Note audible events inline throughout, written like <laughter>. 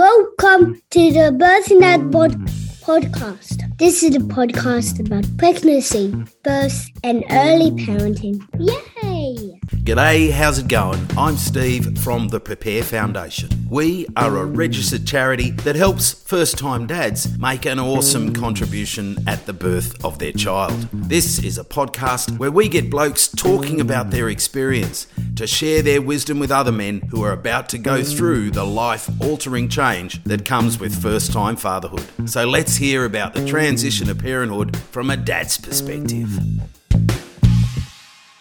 Welcome mm. to the Birthing Dad mm. pod- podcast. This is a podcast about pregnancy, birth, and early parenting. Yay! G'day, how's it going? I'm Steve from the Prepare Foundation. We are a registered charity that helps first time dads make an awesome contribution at the birth of their child. This is a podcast where we get blokes talking about their experience to share their wisdom with other men who are about to go through the life altering change that comes with first time fatherhood. So let's hear about the transition of parenthood from a dad's perspective.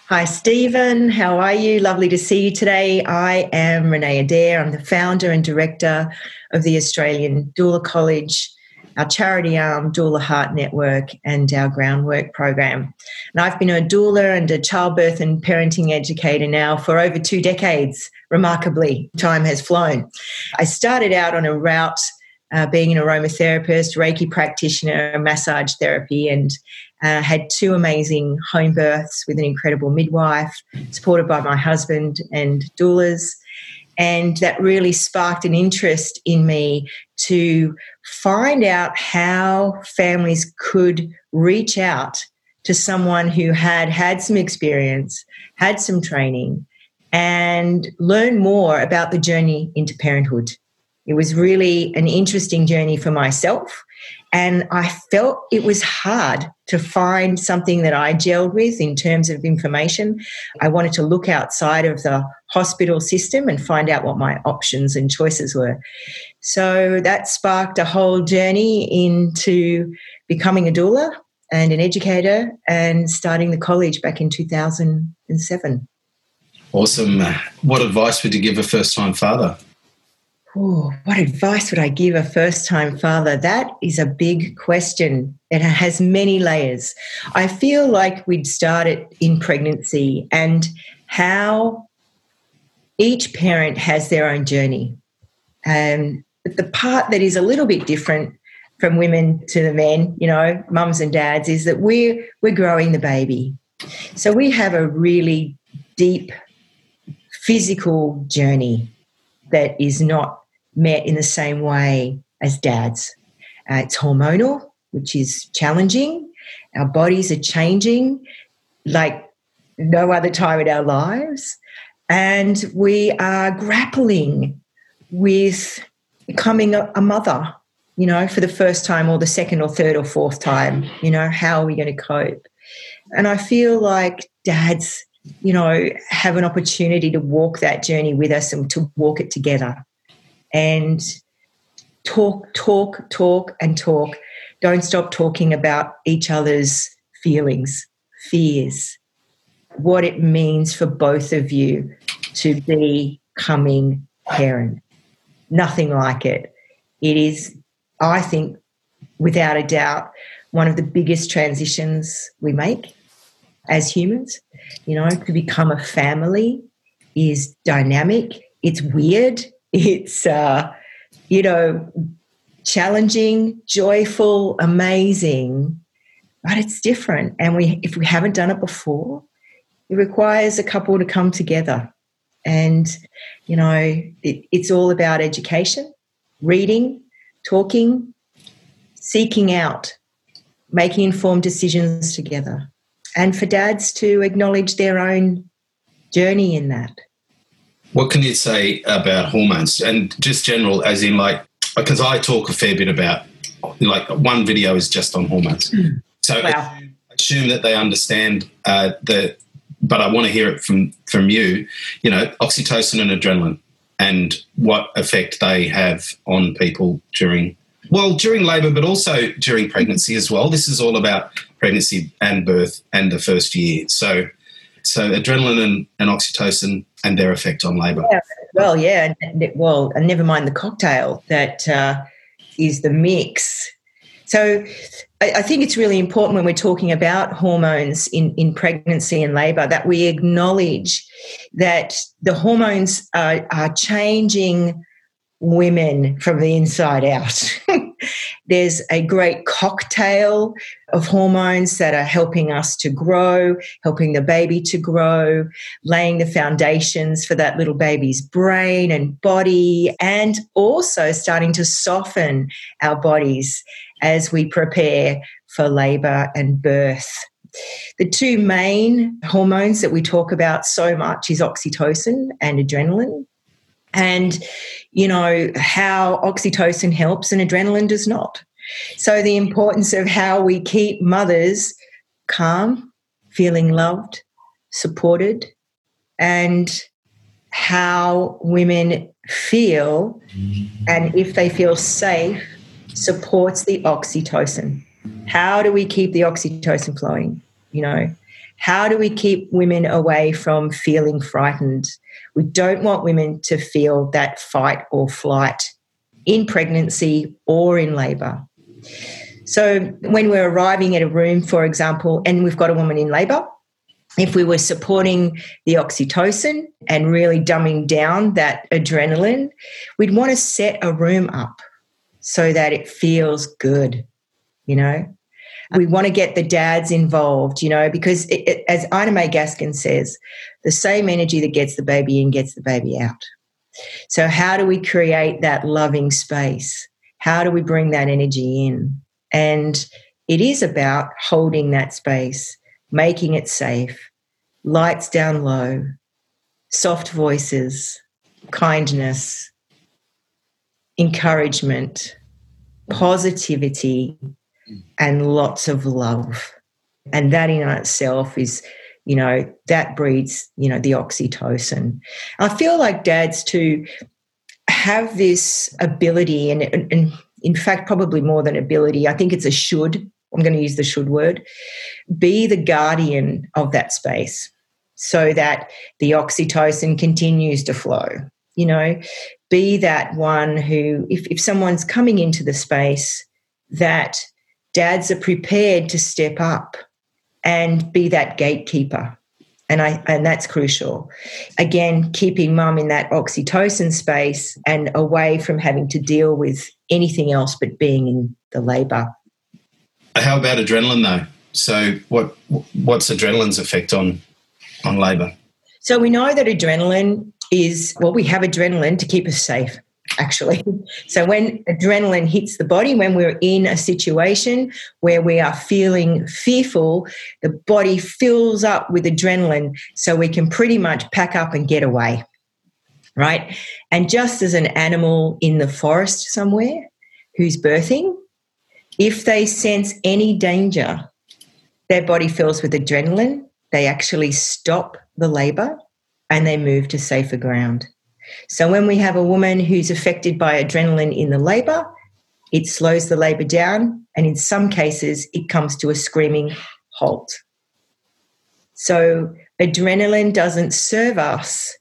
Hi, Stephen. How are you? Lovely to see you today. I am Renee Adair. I'm the founder and director of the Australian Doula College, our charity arm, Doula Heart Network, and our groundwork program. And I've been a doula and a childbirth and parenting educator now for over two decades. Remarkably, time has flown. I started out on a route uh, being an aromatherapist, Reiki practitioner, massage therapy, and uh, had two amazing home births with an incredible midwife, supported by my husband and doulas. And that really sparked an interest in me to find out how families could reach out to someone who had had some experience, had some training, and learn more about the journey into parenthood. It was really an interesting journey for myself and I felt it was hard to find something that I gelled with in terms of information. I wanted to look outside of the hospital system and find out what my options and choices were. So that sparked a whole journey into becoming a doula and an educator and starting the college back in 2007. Awesome. What advice would you give a first time father? Oh, what advice would I give a first time father? That is a big question. It has many layers. I feel like we'd start it in pregnancy and how each parent has their own journey. Um, and the part that is a little bit different from women to the men, you know, mums and dads, is that we're we're growing the baby. So we have a really deep physical journey that is not met in the same way as dads. Uh, it's hormonal, which is challenging. Our bodies are changing like no other time in our lives. And we are grappling with becoming a, a mother, you know, for the first time or the second or third or fourth time. You know, how are we going to cope? And I feel like dads you know, have an opportunity to walk that journey with us and to walk it together and talk, talk, talk, and talk. Don't stop talking about each other's feelings, fears, what it means for both of you to be coming parent. Nothing like it. It is, I think, without a doubt, one of the biggest transitions we make as humans. You know, to become a family is dynamic, it's weird, it's, uh, you know, challenging, joyful, amazing, but it's different. And we, if we haven't done it before, it requires a couple to come together. And, you know, it, it's all about education, reading, talking, seeking out, making informed decisions together and for dads to acknowledge their own journey in that. What can you say about hormones and just general, as in like, because I talk a fair bit about, like, one video is just on hormones. Mm. So wow. I assume that they understand uh, the, but I want to hear it from from you. You know, oxytocin and adrenaline, and what effect they have on people during well, during labour, but also during pregnancy as well. This is all about pregnancy and birth and the first year. So, so adrenaline and, and oxytocin and their effect on labour. Yeah, well, yeah. Well, and never mind the cocktail that uh, is the mix. So, I, I think it's really important when we're talking about hormones in, in pregnancy and labour that we acknowledge that the hormones are, are changing women from the inside out. <laughs> there's a great cocktail of hormones that are helping us to grow, helping the baby to grow, laying the foundations for that little baby's brain and body, and also starting to soften our bodies as we prepare for labor and birth. The two main hormones that we talk about so much is oxytocin and adrenaline. And, you know, how oxytocin helps and adrenaline does not. So, the importance of how we keep mothers calm, feeling loved, supported, and how women feel, and if they feel safe, supports the oxytocin. How do we keep the oxytocin flowing? You know, how do we keep women away from feeling frightened? We don't want women to feel that fight or flight in pregnancy or in labor. So, when we're arriving at a room, for example, and we've got a woman in labor, if we were supporting the oxytocin and really dumbing down that adrenaline, we'd want to set a room up so that it feels good, you know? We want to get the dads involved, you know, because it, it, as Ina May Gaskin says, the same energy that gets the baby in gets the baby out. So, how do we create that loving space? How do we bring that energy in? And it is about holding that space, making it safe, lights down low, soft voices, kindness, encouragement, positivity, and lots of love. And that in itself is, you know, that breeds, you know, the oxytocin. I feel like dads too have this ability, and, and in fact, probably more than ability, I think it's a should. I'm going to use the should word. Be the guardian of that space so that the oxytocin continues to flow. You know, be that one who, if, if someone's coming into the space, that dads are prepared to step up and be that gatekeeper. And I and that's crucial. Again, keeping mum in that oxytocin space and away from having to deal with anything else but being in the labour. How about adrenaline though? So what what's adrenaline's effect on on labour? So we know that adrenaline is well, we have adrenaline to keep us safe actually. <laughs> So when adrenaline hits the body, when we're in a situation where we are feeling fearful, the body fills up with adrenaline so we can pretty much pack up and get away. Right? And just as an animal in the forest somewhere who's birthing, if they sense any danger, their body fills with adrenaline, they actually stop the labor and they move to safer ground. So when we have a woman who's affected by adrenaline in the labor, it slows the labor down, and in some cases, it comes to a screaming halt. So adrenaline doesn't serve us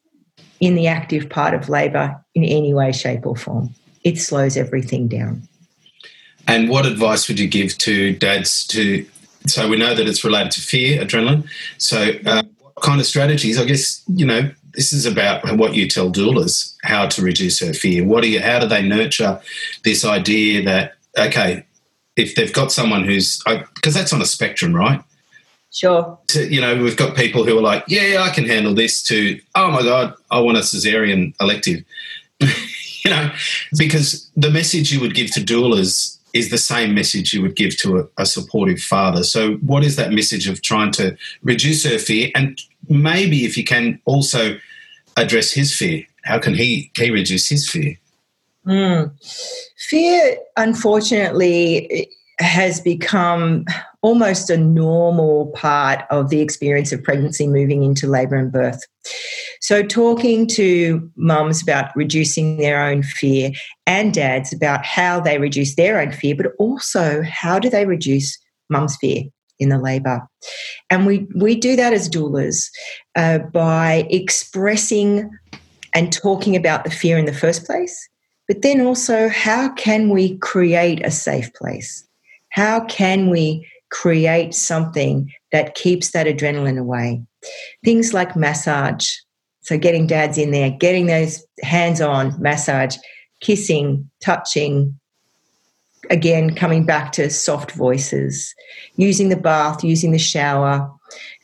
in the active part of labor in any way, shape, or form. It slows everything down. And what advice would you give to dads to? So we know that it's related to fear, adrenaline. So, uh, what kind of strategies? I guess you know this is about what you tell doulas how to reduce her fear. What do you? How do they nurture this idea that okay, if they've got someone who's because that's on a spectrum, right? Sure. To, you know, we've got people who are like, yeah, I can handle this. To oh my god, I want a cesarean elective. <laughs> you know, because the message you would give to doulas is the same message you would give to a, a, supportive father. So, what is that message of trying to reduce her fear, and maybe if you can also address his fear, how can he he reduce his fear? Mm. Fear, unfortunately, has become almost a normal part of the experience of pregnancy moving into labour and birth. So, talking to mums about reducing their own fear and dads about how they reduce their own fear, but also how do they reduce mum's fear in the labour. And we, we do that as doulas uh, by expressing and talking about the fear in the first place, but then also how can we create a safe place? How can we create something that keeps that adrenaline away? Things like massage. So, getting dads in there, getting those hands on massage, kissing, touching, again, coming back to soft voices, using the bath, using the shower,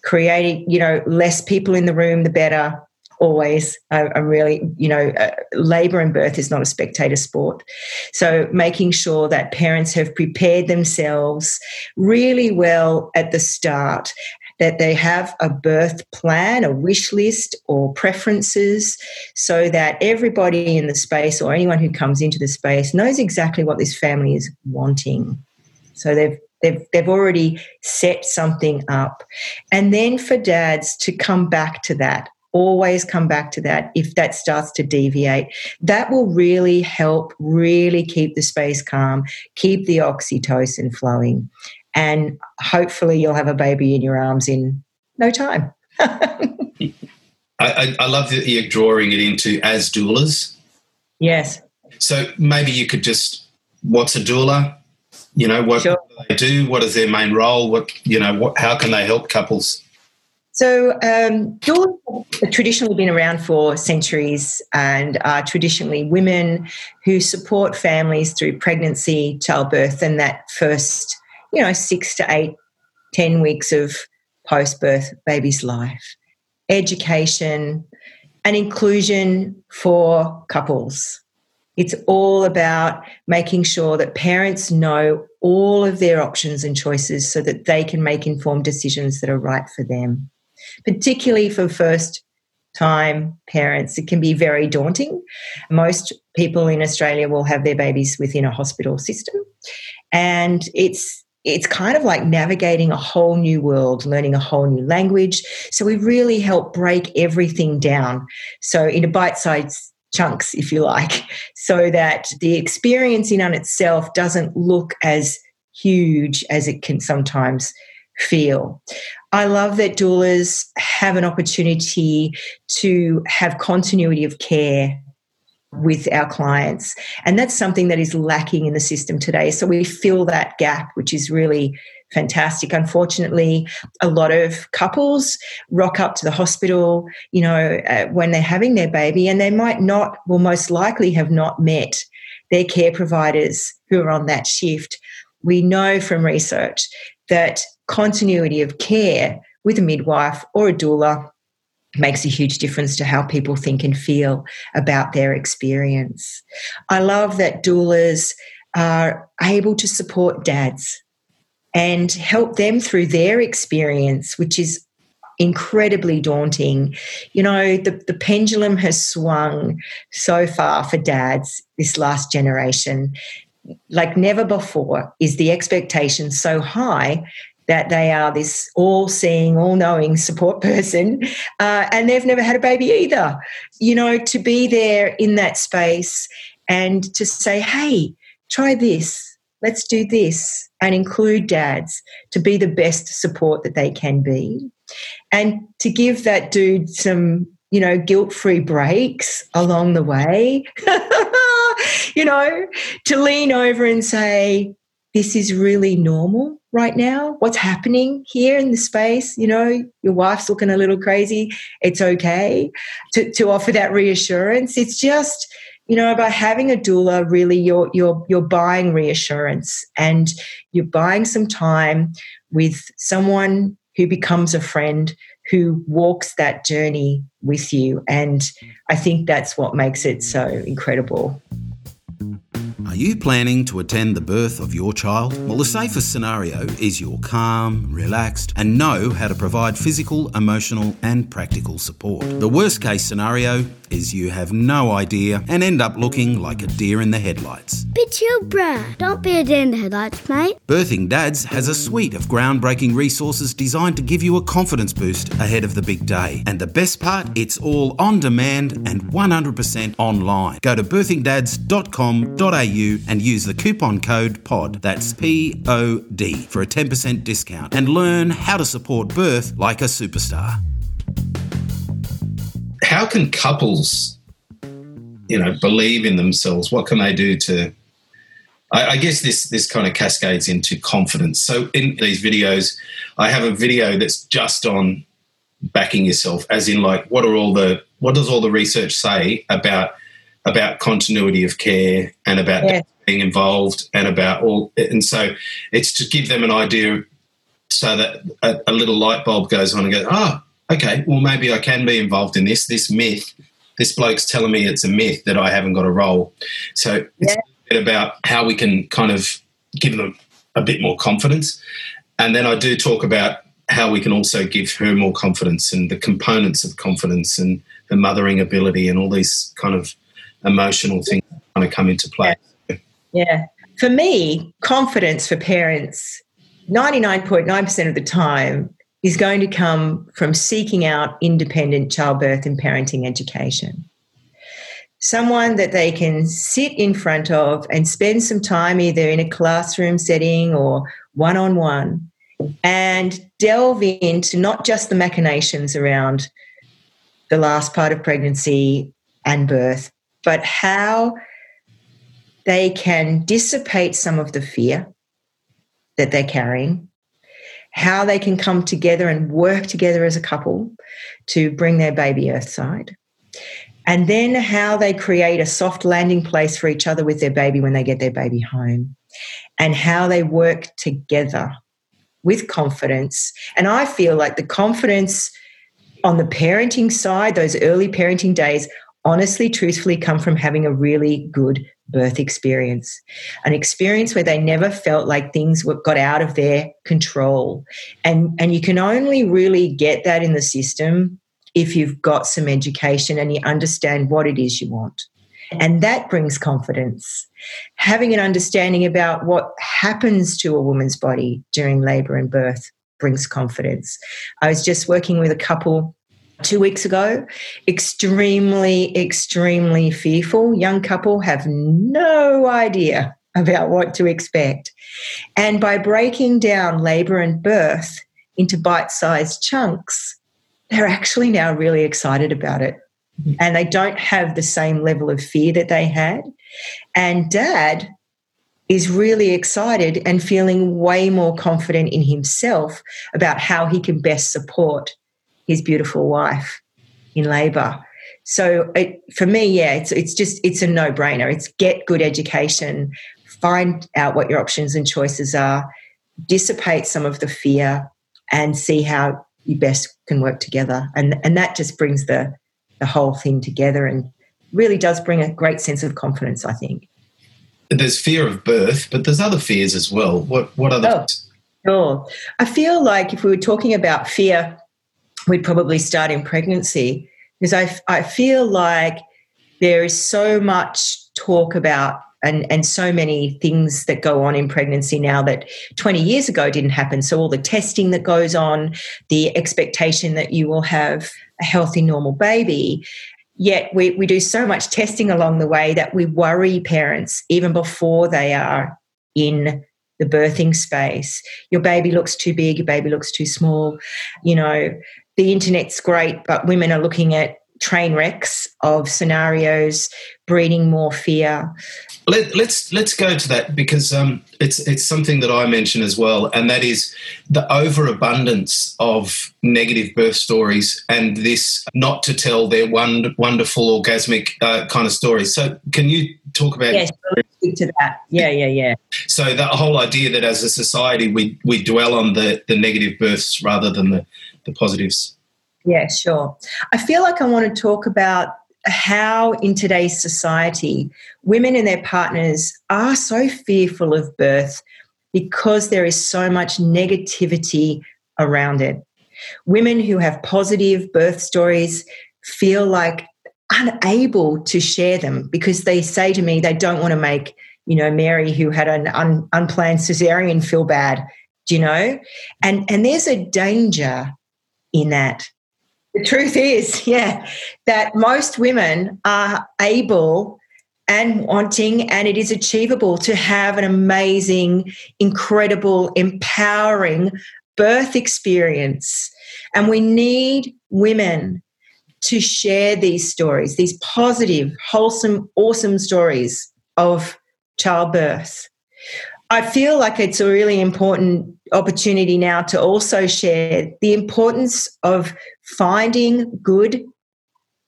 creating, you know, less people in the room, the better. Always, I, am really, you know, uh, labor and birth is not a spectator sport. So, making sure that parents have prepared themselves really well at the start that they have a birth plan, a wish list, or preferences so that everybody in the space or anyone who comes into the space knows exactly what this family is wanting. So they've They've, they've already set something up. And then for dads to come back to that, always come back to that if that starts to deviate. That will really help, really keep the space calm, keep the oxytocin flowing and hopefully you'll have a baby in your arms in no time. <laughs> I, I, I, love that you're drawing it into as doulas. Yes. So maybe you could just, what's a doula? You know, what sure. do they do? What is their main role? What, you know, what, how can they help couples? So, um, doulas have traditionally been around for centuries and are traditionally women who support families through pregnancy, childbirth, and that first you know, six to eight, ten weeks of post birth baby's life, education, and inclusion for couples. It's all about making sure that parents know all of their options and choices so that they can make informed decisions that are right for them. Particularly for first time parents, it can be very daunting. Most people in Australia will have their babies within a hospital system. And it's it's kind of like navigating a whole new world, learning a whole new language. So we really help break everything down. So into bite-sized chunks, if you like, <laughs> so that the experience in on itself doesn't look as huge as it can sometimes feel. I love that doulas have an opportunity to have continuity of care with our clients. And that's something that is lacking in the system today. So we fill that gap, which is really fantastic. Unfortunately, a lot of couples rock up to the hospital, you know, uh, when they're having their baby, and they might not, will most likely have not met their care providers who are on that shift. We know from research that continuity of care with a midwife or a doula makes a huge difference to how people think and feel about their experience. I love that doulas are able to support dads and help them through their experience, which is incredibly daunting. You know, the, the pendulum has swung so far for dads this last generation. Like never before is the expectation so high that they are this all seeing, all knowing support <laughs> person, uh, and they've never had a baby either. You know, to be there in that space and to say, hey, try this, let's do this, and include dads to be the best support that they can be. And to give that dude some, you know, guilt free breaks along the way, <laughs> you know, to lean over and say, this is really normal right now. What's happening here in the space you know your wife's looking a little crazy. It's okay to, to offer that reassurance. It's just you know by having a doula really you're you're you're buying reassurance and you're buying some time with someone who becomes a friend who walks that journey with you. And i think that's what makes it so incredible are you planning to attend the birth of your child? Well, the safest scenario is you're calm, relaxed, and know how to provide physical, emotional, and practical support. The worst case scenario is you have no idea and end up looking like a deer in the headlights. Be chill, bruh. Don't be a deer in the headlights, mate. Birthing Dads has a suite of groundbreaking resources designed to give you a confidence boost ahead of the big day. And the best part, it's all on demand and 100% online. Go to birthingdads.com.au and use the coupon code POD, that's P O D, for a 10% discount and learn how to support birth like a superstar how can couples, you know, believe in themselves? What can they do to? I, I guess this this kind of cascades into confidence. So in these videos, I have a video that's just on backing yourself, as in like what are all the what does all the research say about about continuity of care and about yeah. being involved and about all. And so it's to give them an idea so that a, a little light bulb goes on and goes, oh, ah, okay, well, maybe I can be involved in this. This myth, this bloke's telling me it's a myth that I haven't got a role. So it's yeah. about how we can kind of give them a bit more confidence. And then I do talk about how we can also give her more confidence and the components of confidence and the mothering ability and all these kind of emotional things kind of come into play. Yeah. For me, confidence for parents, 99.9% of the time, is going to come from seeking out independent childbirth and parenting education. Someone that they can sit in front of and spend some time either in a classroom setting or one on one and delve into not just the machinations around the last part of pregnancy and birth, but how they can dissipate some of the fear that they're carrying, how they can come together and work together as a couple to bring their baby earthside, and then how they create a soft landing place for each other with their baby when they get their baby home, and how they work together with confidence. And I feel like the confidence on the parenting side, those early parenting days, honestly, truthfully come from having a really good birth experience, an experience where they never felt like things got out of their control. And, and you can only really get that in the system if you've got some education and you understand what it is you want. And that brings confidence. Having an understanding about what happens to a woman's body during labor and birth brings confidence. I was just working with a couple two weeks ago. Extremely, extremely fearful. Young couple have no idea about what to expect. And by breaking down labor and birth into bite sized chunks, they're actually now really excited about it. Mm-hmm. And they don't have the same level of fear that they had. And dad is really excited and feeling way more confident in himself about how he can best support his beautiful wife in labor. So it, for me, yeah, it's it's just it's a no brainer. It's get good education, find out what your options and choices are, dissipate some of the fear, and see how you best can work together. And and that just brings the the whole thing together and really does bring a great sense of confidence. I think. There's fear of birth, but there's other fears as well. What what other? Oh, sure. I feel like if we were talking about fear we'd probably start in pregnancy because I, I feel like there is so much talk about and, and so many things that go on in pregnancy now that 20 years ago didn't happen. So, all the testing that goes on, the expectation that you will have a healthy, normal baby. Yet, we, we do so much testing along the way that we worry parents even before they are in the birthing space. Your baby looks too big, your baby looks too small. You know, the internet's great, but women are looking at train wrecks of scenarios breeding more fear. Let, us let's, let's go to that because um, it's it's something that I mention as well, and that is the overabundance of negative birth stories and this not to tell their one, wonderful orgasmic uh, kind of stories. So, can you talk about? Yes, speak to that. Yeah, yeah, yeah. So that whole idea that as a society we we dwell on the the negative births rather than the the positives. Yeah, sure. I feel like I want to talk about how in today's society women and their partners are so fearful of birth because there is so much negativity around it. Women who have positive birth stories feel like unable to share them because they say to me they don't want to make, you know, Mary who had an un- unplanned cesarean feel bad, do you know? And and there's a danger in that. The truth is, <laughs> yeah, that most women are able and wanting, and it is achievable to have an amazing, incredible, empowering birth experience. And we need women to share these stories, these positive, wholesome, awesome stories of childbirth. I feel like it's a really important opportunity now to also share the importance of finding good,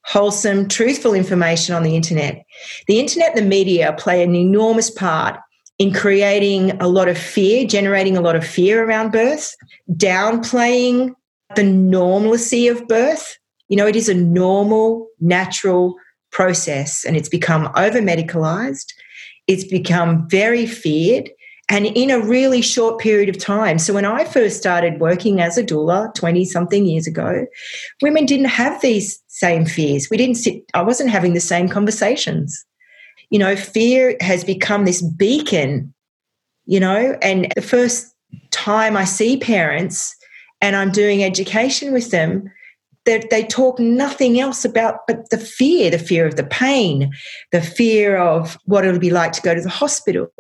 wholesome, truthful information on the internet. The internet and the media play an enormous part in creating a lot of fear, generating a lot of fear around birth, downplaying the normalcy of birth. You know, it is a normal, natural process and it's become over medicalized. It's become very feared and in a really short period of time. So when I first started working as a doula 20 something years ago, women didn't have these same fears. We didn't sit, I wasn't having the same conversations. You know, fear has become this beacon, you know, and the first time I see parents and I'm doing education with them, that they talk nothing else about but the fear the fear of the pain the fear of what it'll be like to go to the hospital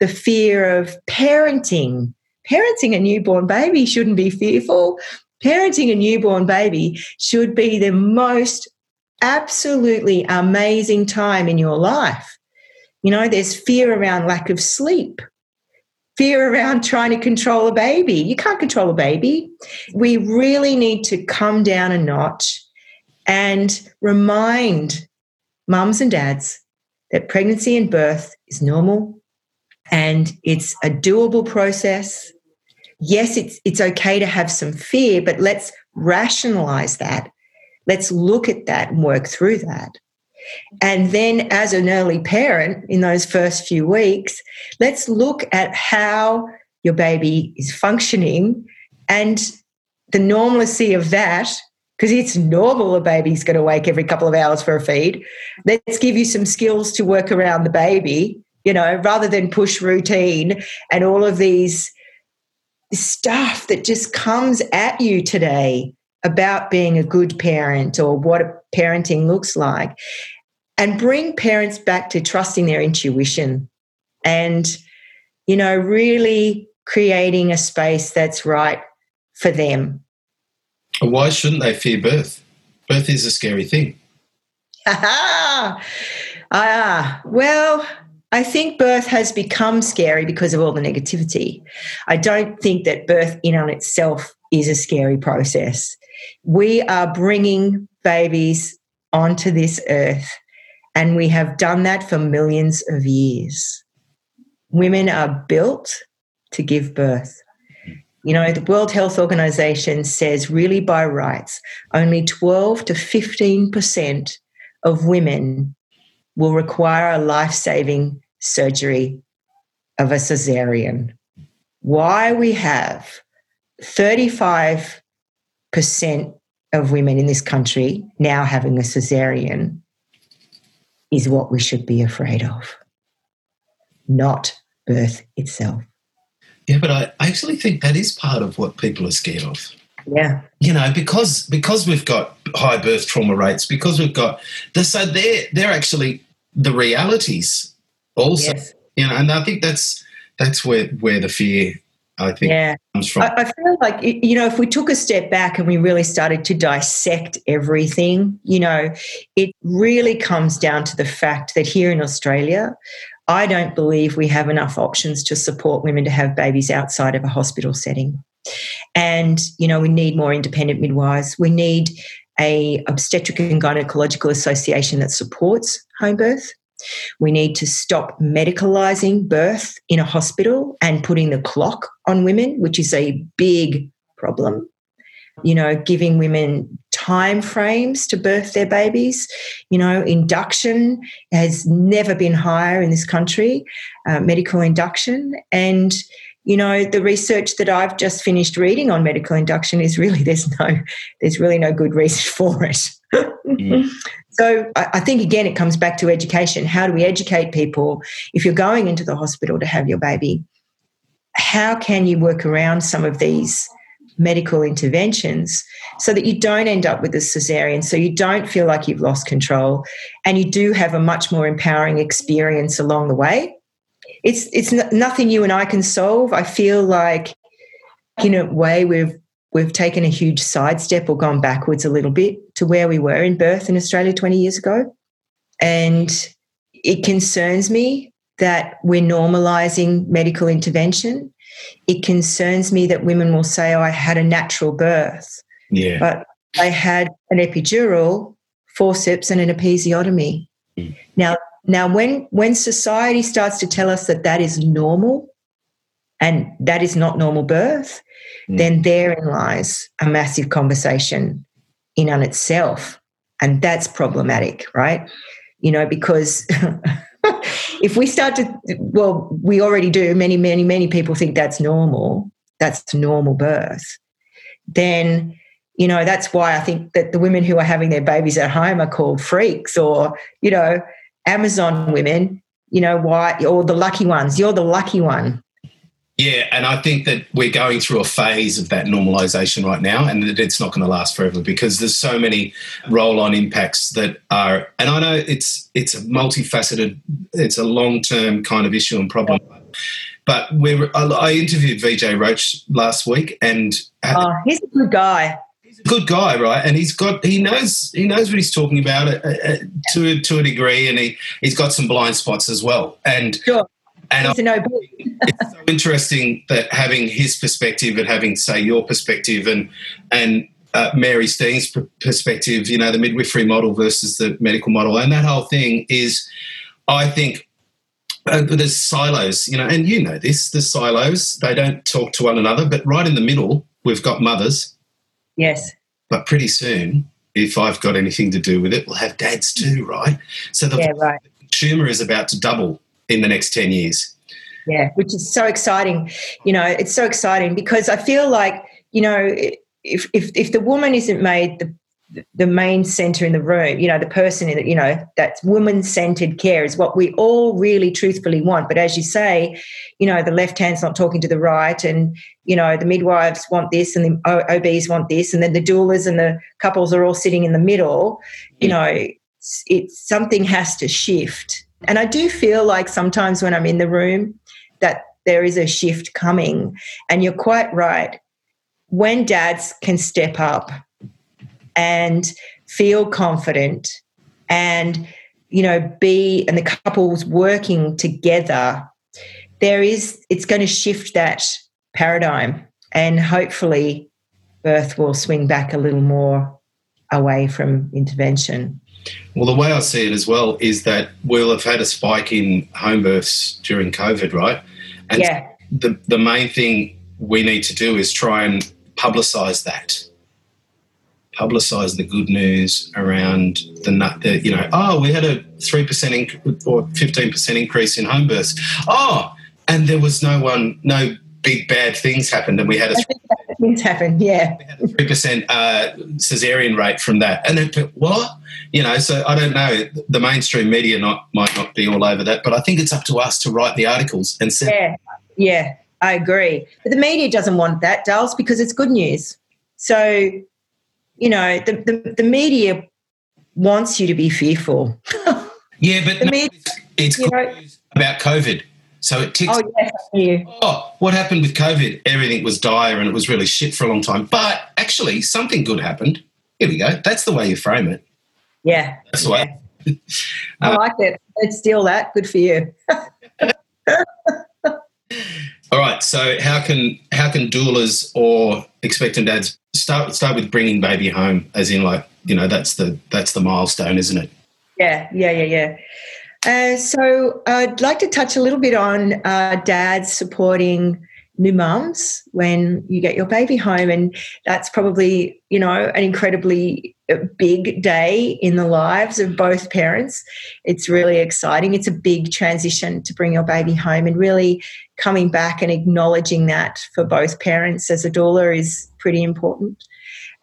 the fear of parenting. Parenting a newborn baby shouldn't be fearful. Parenting a newborn baby should be the most absolutely amazing time in your life. You know there's fear around lack of sleep fear around trying to control a baby. You can't control a baby. We really need to come down a notch and remind mums and dads that pregnancy and birth is normal and it's a doable process. Yes, it's it's okay to have some fear, but let's rationalize that. Let's look at that and work through that. And then, as an early parent in those first few weeks, let's look at how your baby is functioning and the normalcy of that, because it's normal a baby's going to wake every couple of hours for a feed. Let's give you some skills to work around the baby, you know, rather than push routine and all of these stuff that just comes at you today about being a good parent or what parenting looks like and bring parents back to trusting their intuition and you know really creating a space that's right for them why shouldn't they fear birth birth is a scary thing <laughs> ah, well I think birth has become scary because of all the negativity. I don't think that birth in on itself is a scary process. We are bringing babies onto this earth and we have done that for millions of years. Women are built to give birth. You know, the World Health Organization says, really by rights, only 12 to 15% of women will require a life saving surgery of a cesarean. Why we have 35% of women in this country now having a cesarean is what we should be afraid of, not birth itself. Yeah, but I actually think that is part of what people are scared of. Yeah. You know, because because we've got high birth trauma rates, because we've got so they're they're actually the realities also. Yes. You know, and I think that's that's where where the fear I think yeah. comes from. I, I feel like you know, if we took a step back and we really started to dissect everything, you know, it really comes down to the fact that here in Australia, I don't believe we have enough options to support women to have babies outside of a hospital setting. And, you know, we need more independent midwives. We need a obstetric and gynecological association that supports home birth. We need to stop medicalizing birth in a hospital and putting the clock on women, which is a big problem. You know, giving women time frames to birth their babies. You know, induction has never been higher in this country, uh, medical induction. And, you know, the research that I've just finished reading on medical induction is really <laughs> there's no there's really no good reason <laughs> for it. mm. <laughs> So I think again, it comes back to education. How do we educate people if you're going into the hospital to have your baby? How can you work around some of these medical interventions so that you don't end up with a cesarean, so you don't feel like you've lost control, and you do have a much more empowering experience along the way? It's it's nothing you and I can solve. I feel like in a way we've we've taken a huge sidestep or gone backwards a little bit to where we were in birth in Australia 20 years ago. And it concerns me that we're normalizing medical intervention. It concerns me that women will say, Oh, I had a natural birth. Yeah. But I had an epidural forceps and an episiotomy. Mm. Now, now when when society starts to tell us that that is normal and that is not normal birth, mm. then therein lies a massive conversation in on itself. And that's problematic, right? You know, because <laughs> <laughs> if we start to, well, we already do, many, many, many people think that's normal, that's normal birth, then, you know, that's why I think that the women who are having their babies at home are called freaks or, you know, Amazon women, you know, why, or the lucky ones. You're the lucky one. Yeah, and I think that we're going through a phase of that normalization right now, and that it's not going to last forever because there's so many roll-on impacts that are. And I know it's it's a multifaceted, it's a long-term kind of issue and problem. But we I interviewed Vijay Roach last week, and oh, he's a good guy. He's a good guy, right? And he's got he knows he knows what he's talking about uh, uh, to to a degree, and he he's got some blind spots as well. And sure. And it's, it's so interesting that having his perspective and having, say, your perspective and and uh, Mary Steen's perspective, you know, the midwifery model versus the medical model, and that whole thing is, I think, uh, there's silos, you know, and you know this, the silos, they don't talk to one another, but right in the middle, we've got mothers. Yes. But pretty soon, if I've got anything to do with it, we'll have dads too, right? So the, yeah, right. the consumer is about to double in the next 10 years. Yeah, which is so exciting. You know, it's so exciting because I feel like, you know, if, if, if the woman isn't made the the main center in the room you know the person in the, you know that woman centered care is what we all really truthfully want. But as you say you know the left hand's not talking to the right and you know the midwives want this and the obs want this and then the doulas and the couples are all sitting in the middle you know it's, it's something has to shift. And I do feel like sometimes when I'm in the room that there is a shift coming. And you're quite right. When dads can step up and feel confident and you know be and the couples working together there is it's going to shift that paradigm and hopefully birth will swing back a little more away from intervention well, the way I see it as well is that we'll have had a spike in home births during COVID, right? And yeah. the, the main thing we need to do is try and publicize that. Publicize the good news around the, the you know, oh, we had a 3% inc- or 15% increase in home births. Oh, and there was no one, no big bad things happened, and we had a things happened, yeah, three percent uh, cesarean rate from that, and then what? You know, so I don't know. The mainstream media not might not be all over that, but I think it's up to us to write the articles and say, yeah, yeah, I agree. But the media doesn't want that, Dales, because it's good news. So, you know, the the, the media wants you to be fearful. <laughs> yeah, but no, media, it's, it's good know, news about COVID so it ticks. Oh, yes, oh, what happened with COVID? Everything was dire and it was really shit for a long time. But actually, something good happened. Here we go. That's the way you frame it. Yeah. That's the way. I uh, like it. Let's steal that. Good for you. <laughs> All right. So how can how can doulas or expectant dads start start with bringing baby home? As in, like you know, that's the that's the milestone, isn't it? Yeah. Yeah. Yeah. Yeah. Uh, so I'd like to touch a little bit on uh, dads supporting new mums when you get your baby home, and that's probably you know an incredibly uh, big day in the lives of both parents. It's really exciting. It's a big transition to bring your baby home, and really coming back and acknowledging that for both parents as a doula is pretty important.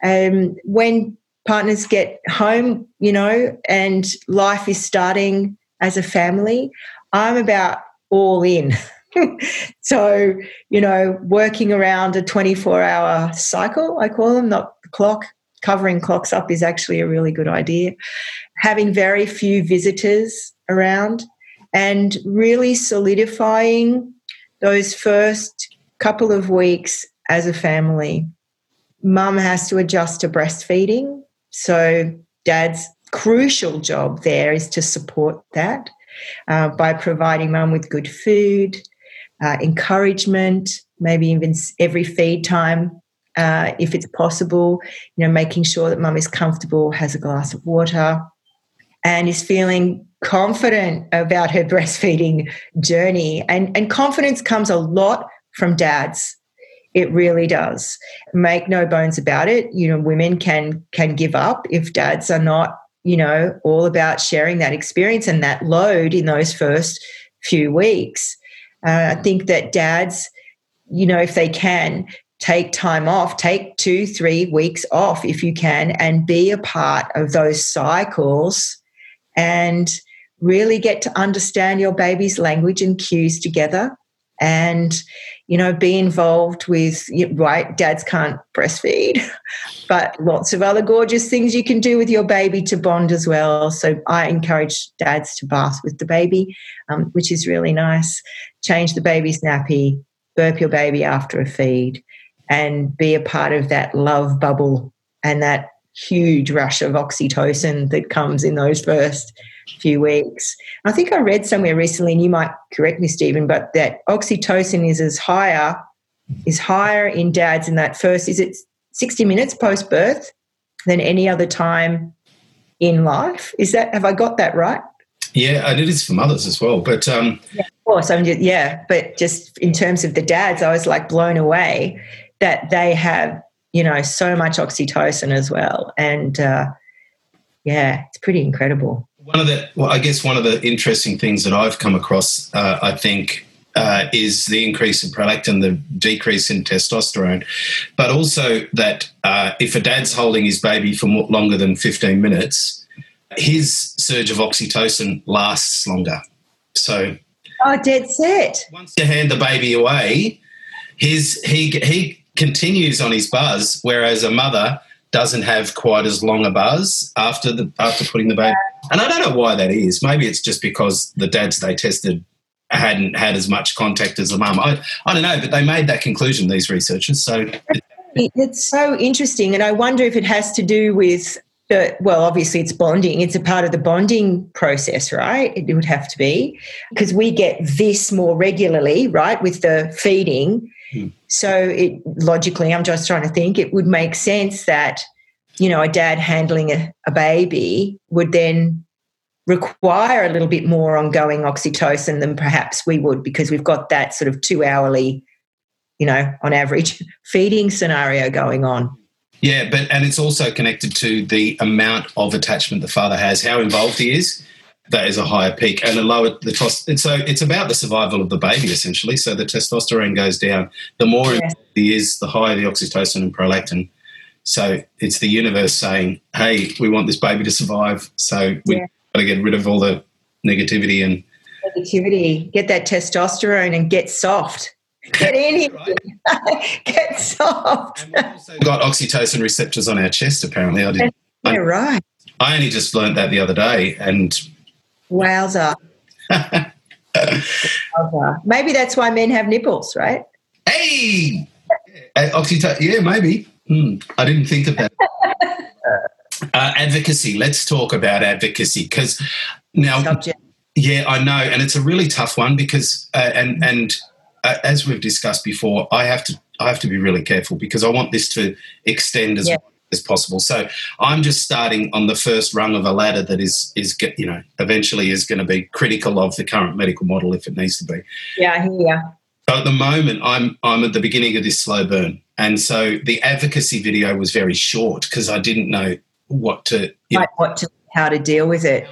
Um, when partners get home, you know, and life is starting as a family, I'm about all in. <laughs> so, you know, working around a 24 hour cycle, I call them, not the clock. Covering clocks up is actually a really good idea. Having very few visitors around and really solidifying those first couple of weeks as a family. Mum has to adjust to breastfeeding. So, dad's crucial job there is to support that uh, by providing mum with good food, uh, encouragement, maybe even every feed time, uh, if it's possible, you know, making sure that mum is comfortable, has a glass of water, and is feeling confident about her <laughs> breastfeeding journey. And, and confidence comes a lot from dads. It really does. Make no bones about it. You know, women can can give up if dads are not, you know, all about sharing that experience and that load in those first few weeks. Uh, I think that dads, you know, if they can, take time off, take two, three weeks off if you can, and be a part of those cycles and really get to understand your baby's language and cues together and you know be involved with right dads can't breastfeed <laughs> but lots of other gorgeous things you can do with your baby to bond as well. So i encourage dads to bath with the baby um, which is really nice. Change the baby's nappy burp your baby after a feed and be a part of that love bubble and that huge rush of oxytocin that comes in those first few weeks. I think I read somewhere recently, and you might correct me, Stephen, but that oxytocin is as higher is higher in dads in that first is it 60 minutes post birth than any other time in life. Is that have I got that right? Yeah, and it is for mothers as well. But um, yeah, of course, I'm just, yeah. But just in terms of the dads, I was like blown away that they have, you know, so much oxytocin as well. And uh, yeah, it's pretty incredible. One of the, well, I guess one of the interesting things that I've come across, uh, I think, uh, is the increase in prolactin, the decrease in testosterone, but also that uh, if a dad's holding his baby for more, longer than 15 minutes, his surge of oxytocin lasts longer. So, oh, dead set. Once you hand the baby away, his he he continues on his buzz, whereas a mother doesn't have quite as long a buzz after the after putting the baby. And I don't know why that is. Maybe it's just because the dads they tested hadn't had as much contact as the mum. I, I don't know, but they made that conclusion, these researchers. So it's so interesting. And I wonder if it has to do with, uh, well, obviously it's bonding. It's a part of the bonding process, right? It would have to be because we get this more regularly, right, with the feeding. So it logically, I'm just trying to think, it would make sense that, you know, a dad handling a, a baby would then require a little bit more ongoing oxytocin than perhaps we would because we've got that sort of two hourly, you know, on average <laughs> feeding scenario going on. Yeah, but and it's also connected to the amount of attachment the father has, how involved he is that is a higher peak and a lower the cost. And so it's about the survival of the baby essentially. So the testosterone goes down. The more yeah. he is, the higher the oxytocin and prolactin. So it's the universe saying, "Hey, we want this baby to survive. So we yeah. got to get rid of all the negativity and negativity. Get that testosterone and get soft." Get in here. <laughs> Get soft. And we've also got oxytocin receptors on our chest, apparently. I didn't. Yeah, right. I only just learned that the other day, and Wowza. Wowza. Maybe that's why men have nipples, right? Hey! Oxytocin, yeah, maybe. Hmm. I didn't think of that. <laughs> uh, advocacy. Let's talk about advocacy because now, Subject. yeah, I know, and it's a really tough one because, uh, and and uh, as we've discussed before, I have to I have to be really careful because I want this to extend as yeah as possible. So I'm just starting on the first rung of a ladder that is is you know eventually is going to be critical of the current medical model if it needs to be. Yeah, you. So at the moment, I'm I'm at the beginning of this slow burn, and so the advocacy video was very short because I didn't know what to right, what to how to deal with it.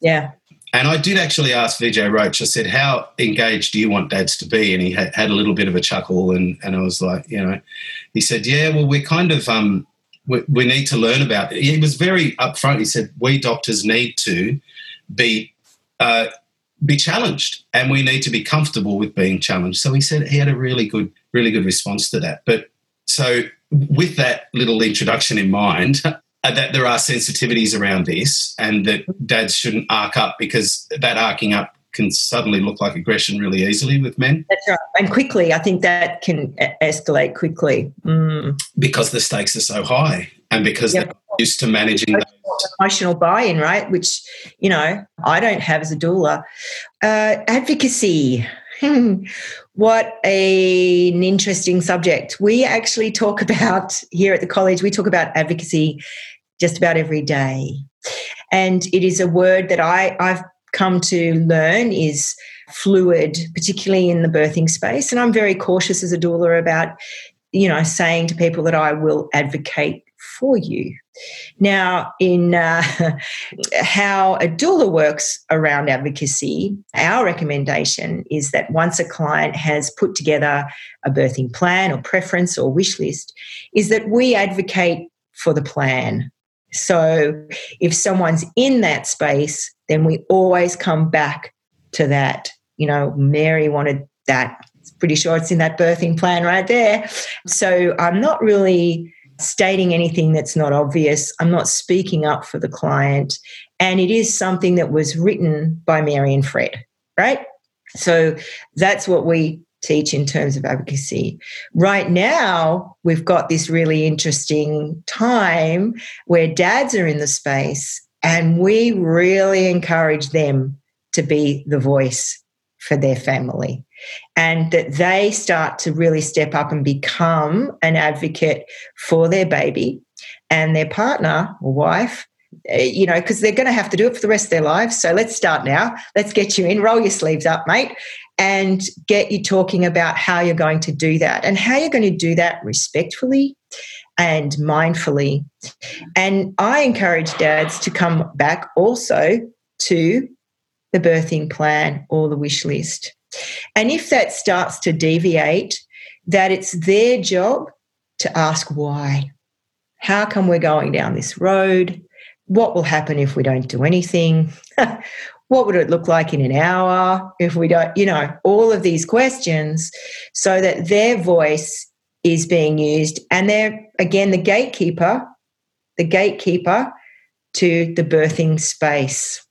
Yeah. And I did actually ask Vijay Roach, I said, How engaged do you want dads to be? And he had, had a little bit of a chuckle. And, and I was like, You know, he said, Yeah, well, we're kind of, um, we, we need to learn about it. He was very upfront. He said, "We doctors need to be uh, be challenged, and we need to be comfortable with being challenged." So he said he had a really good, really good response to that. But so with that little introduction in mind, <laughs> uh, that there are sensitivities around this, and that dads shouldn't arc up because that arcing up can suddenly look like aggression really easily with men. That's right. And quickly, I think that can escalate quickly. Mm. Because the stakes are so high and because yep. they're used to managing emotional buy-in, right? Which, you know, I don't have as a doula. Uh, advocacy. what a, an interesting subject. We actually talk about here at the college, we talk about advocacy just about every day. And it is a word that I, I've come to learn is fluid, particularly in the birthing space. And I'm very cautious as a doula about, you know, saying to people that I will advocate for you. Now, in uh, <laughs> how a doula works around advocacy, our recommendation is that once a client has put together a birthing plan or preference or wish list, is that we advocate for the plan. So if someone's in that space, then we always come back to that. You know, Mary wanted that. Pretty sure it's in that birthing plan right there. So I'm not really stating anything that's not obvious. I'm not speaking up for the client. And it is something that was written by Mary and Fred, right? So that's what we teach in terms of advocacy. Right now, we've got this really interesting time where dads are in the space and we really encourage them to be the voice for their family and that they start to really step up and become an advocate for their baby and their partner or wife eh, you know because they're going to have to do it for the rest of their lives. So let's start now. Let's get you in. Roll your sleeves up mate and get you talking about how you're going to do that and how you're going to do that respectfully and mindfully and i encourage dads to come back also to the birthing plan or the wish list and if that starts to deviate, that it's their job to ask why. How come we're going down this road? What will happen if we don't do anything? <laughs> what would it look like in an hour if we don't, you know, all of these questions so that their voice is being used and they're, again, the gatekeeper, the gatekeeper to the birthing space.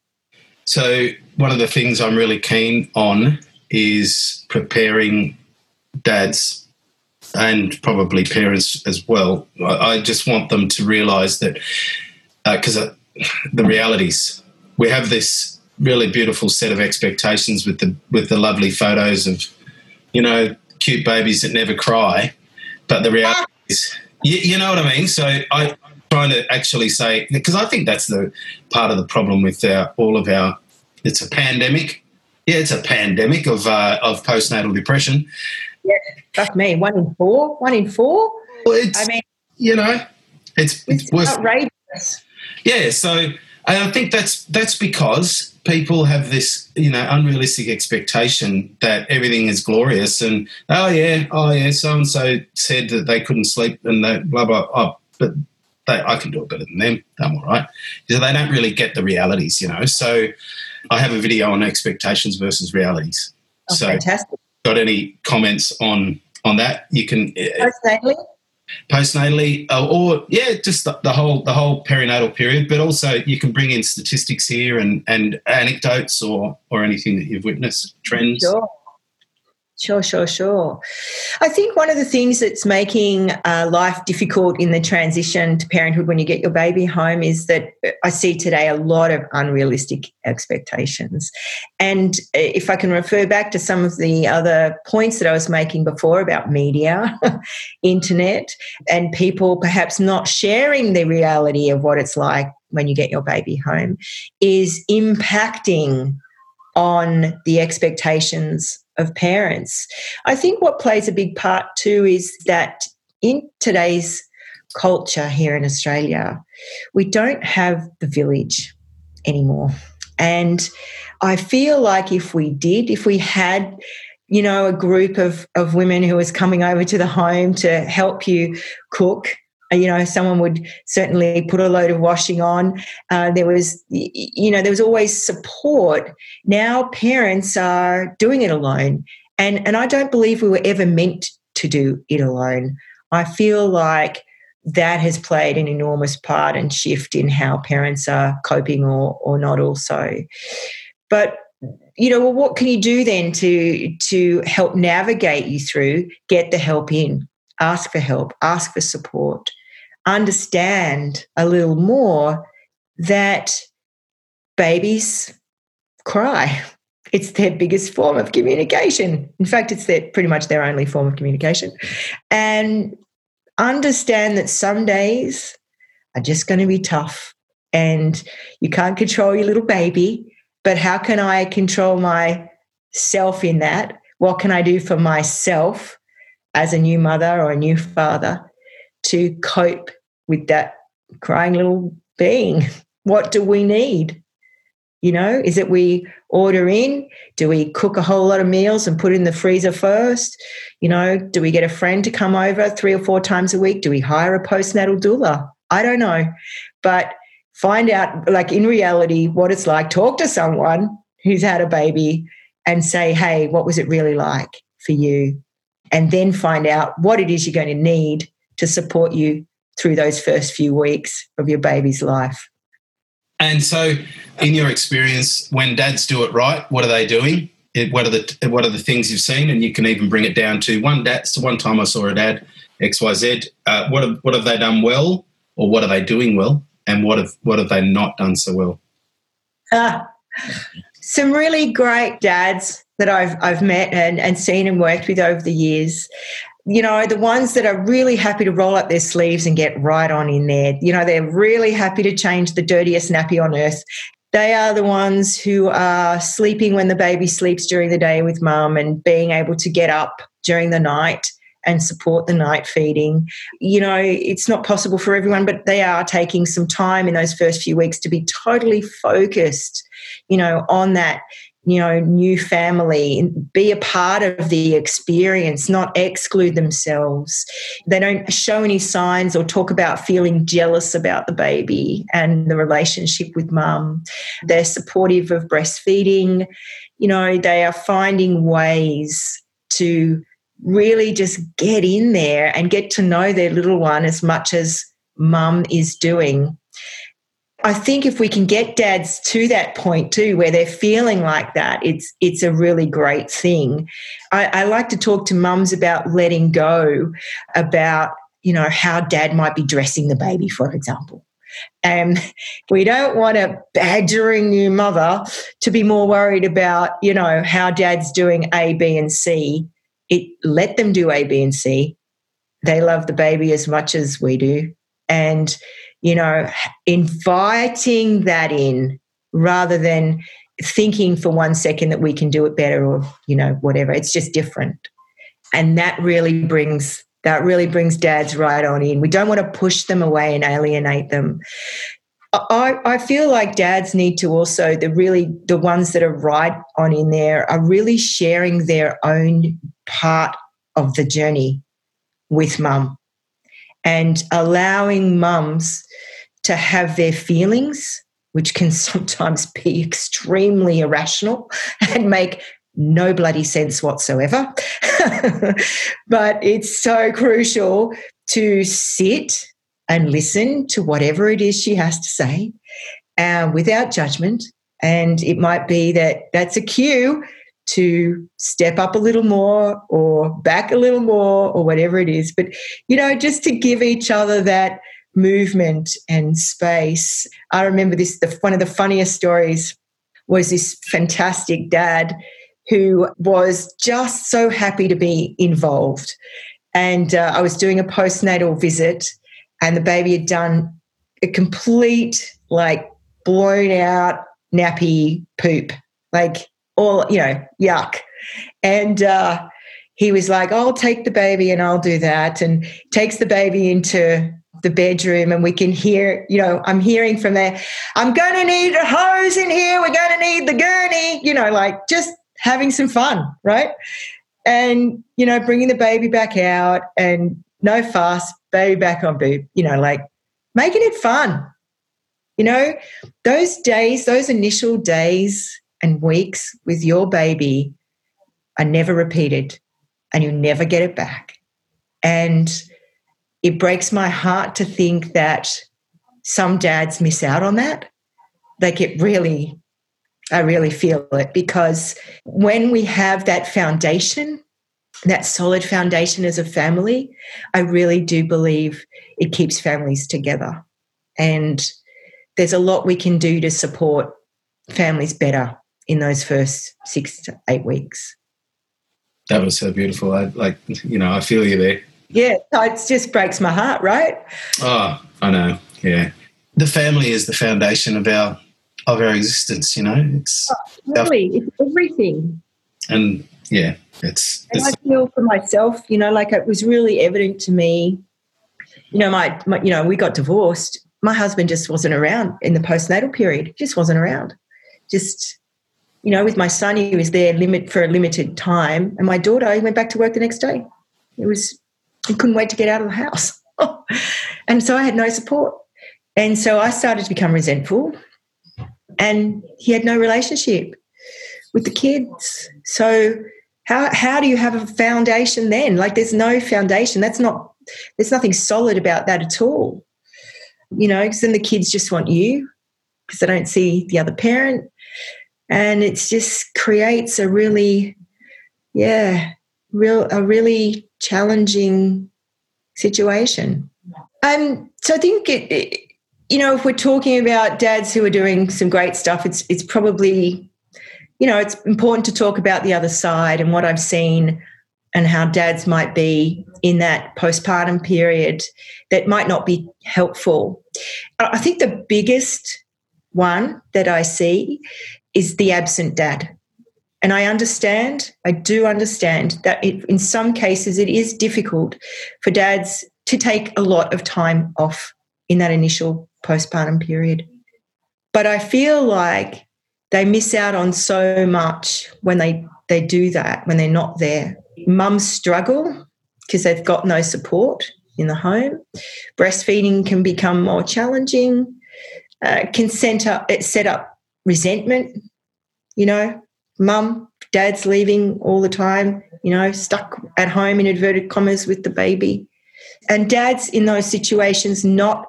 So, one of the things I'm really keen on is preparing dads and probably parents as well. I, just want them to realize that because uh, uh, the realities, we have this really beautiful set of expectations with the with the lovely photos of you know cute babies that never cry, but the reality is, you, you know what I mean. So I, am trying to actually say because I think that's the part of the problem with our, all of our. It's a pandemic yeah, it's a pandemic of uh, of postnatal depression. Yeah, that's me. One in four. One in four. Well, I mean, you know, it's it's, it's outrageous. Yeah, so I think that's that's because people have this you know unrealistic expectation that everything is glorious and oh yeah oh yeah so and so said that they couldn't sleep and they blah blah oh, but they, I can do it better than them. I'm all right. So they don't really get the realities, you know. So I have a video on expectations versus realities. Oh, so, fantastic. got any comments on on that? You can uh, postnatally, uh, or yeah, just the, the, whole the whole perinatal period. But also, you can bring in statistics here and and anecdotes or or anything that you've witnessed, trends. Sure. Sure, sure, sure. I think one of the things that's making uh, life difficult in the transition to parenthood when you get your baby home is that I see today a lot of unrealistic expectations. And if I can refer back to some of the other points that I was making before about media, <laughs> internet, and people perhaps not sharing the reality of what it's like when you get your baby home, is impacting on the expectations of parents. I think what plays a big part too is that in today's culture here in Australia, we don't have the village anymore. And I feel like if we did, if we had, you know, a group of, of women who was coming over to the home to help you cook you know someone would certainly put a load of washing on. Uh, there was you know there was always support. Now parents are doing it alone. And and i don't believe we were ever meant to do it alone. I feel like that has played an enormous part and shift in how parents are coping or or not also. But you know well what can you do then to to help navigate you through? Get the help in. Ask for help. Ask for support understand a little more that babies cry. it's their biggest form of communication. In fact, it's their, pretty much their only form of communication. And understand that some days are just going to be tough and you can't control your little baby. But how can I control myself in that? What can I do for myself as a new mother or a new father to cope with that crying little being? <laughs> What do we need? You know, is it we order in? Do we cook a whole lot of meals and put it in the freezer first? You know, do we get a friend to come over three or four times a week? Do we hire a postnatal doula? I don't know. But find out, like in reality, what it's like. Talk to someone who's had a baby and say, hey, what was it really like for you? And then find out what it is you're going to need to support you through those first few weeks of your baby's life. And so, in your experience, when dads do it right, what are they doing? What are the what are the things you've seen? And you can even bring it down to one dad. So one time I saw a dad X Y Z. Uh, what have, what have they done well, or what are they doing well, and what have what have they not done so well? Uh, some really great dads that I've I've met and, and seen and worked with over the years you know, the ones that are really happy to roll up their sleeves and get right on in there. You know, they're really happy to change the dirtiest nappy on earth. They are the ones who are sleeping when the baby sleeps during the day with mum and being able to get up during the night and support the night feeding. You know, it's not possible for everyone, but they are taking some time in those first few weeks to be totally focused, you know, on that you know new family be a part of the experience not exclude themselves. They don't show any signs or talk about feeling jealous about the baby and the relationship with mum. They're supportive of breastfeeding. You know they are finding ways to really just get in there and get to know their little one as much as mum is doing I think if we can get dads to that point too, where they're feeling like that, it's it's a really great thing. I, I like to talk to mums about letting go, about you know how dad might be dressing the baby, for example. And we don't want a badgering new mother to be more worried about, you know, how dad's doing A, B, and C. It let them do A, B, and C. They love the baby as much as we do. And you know, inviting that in rather than thinking for one second that we can do it better or, you know, whatever. It's just different. And that really brings that really brings dads right on in. We don't want to push them away and alienate them. I, I feel like dads need to also the really the ones that are right on in there are really sharing their own part of the journey with mum and allowing mums to have their feelings, which can <laughs> sometimes be extremely irrational <laughs> and make no bloody sense whatsoever. <laughs> but it's so crucial to sit and listen to whatever it is she has to say uh, without judgment. And it might be that that's a cue to step up a little more or back a little more or whatever it is. But, you know, just to give each other that movement and space. I remember this, the, one of the funniest stories was this fantastic dad who was just so happy to be involved. And uh, I was doing a postnatal visit, and the baby had done a complete, like, blown out nappy poop, like all, you know, yuck. And uh, he was like, I'll take the baby and I'll do that. And takes the baby into the bedroom and we can hear, you know, I'm hearing from there, I'm going to need a hose in here. We're going to need the gurney, you know, like just having some fun, right? And, you know, bringing the baby back out and no fuss, baby back on boob, you know, like making it fun. You know, those days, those initial days and weeks with your baby are never repeated and you never get it back. And it breaks my heart to think that some dads miss out on that. Like it really, I really feel it because when we have that foundation, that solid foundation as a family, I really do believe it keeps families together. And there's a lot we can do to support families better in those first six to eight weeks. That was so beautiful. I like, you know, I feel you there. Yeah, it just breaks my heart, right? Oh, I know. Yeah, the family is the foundation of our of our existence. You know, it's oh, really our, it's everything. And yeah, it's. And it's, I feel for myself, you know, like it was really evident to me. You know, my, my you know, we got divorced. My husband just wasn't around in the postnatal period. He just wasn't around. Just you know, with my son, he was there limit for a limited time, and my daughter, he went back to work the next day. It was he couldn't wait to get out of the house, <laughs> and so I had no support, and so I started to become resentful, and he had no relationship with the kids. So how how do you have a foundation then? Like there's no foundation. That's not there's nothing solid about that at all. You know, because then the kids just want you because they don't see the other parent and it just creates a really yeah real a really challenging situation. Um so i think it, it, you know if we're talking about dads who are doing some great stuff it's it's probably you know it's important to talk about the other side and what i've seen and how dads might be in that postpartum period that might not be helpful. I think the biggest one that i see is the absent dad. And I understand, I do understand that it, in some cases it is difficult for dads to take a lot of time off in that initial postpartum period. But I feel like they miss out on so much when they, they do that, when they're not there. Mums struggle because they've got no support in the home. Breastfeeding can become more challenging, uh, can up, set up resentment, you know, mum, dad's leaving all the time, you know, stuck at home in inverted commas with the baby. And dad's in those situations not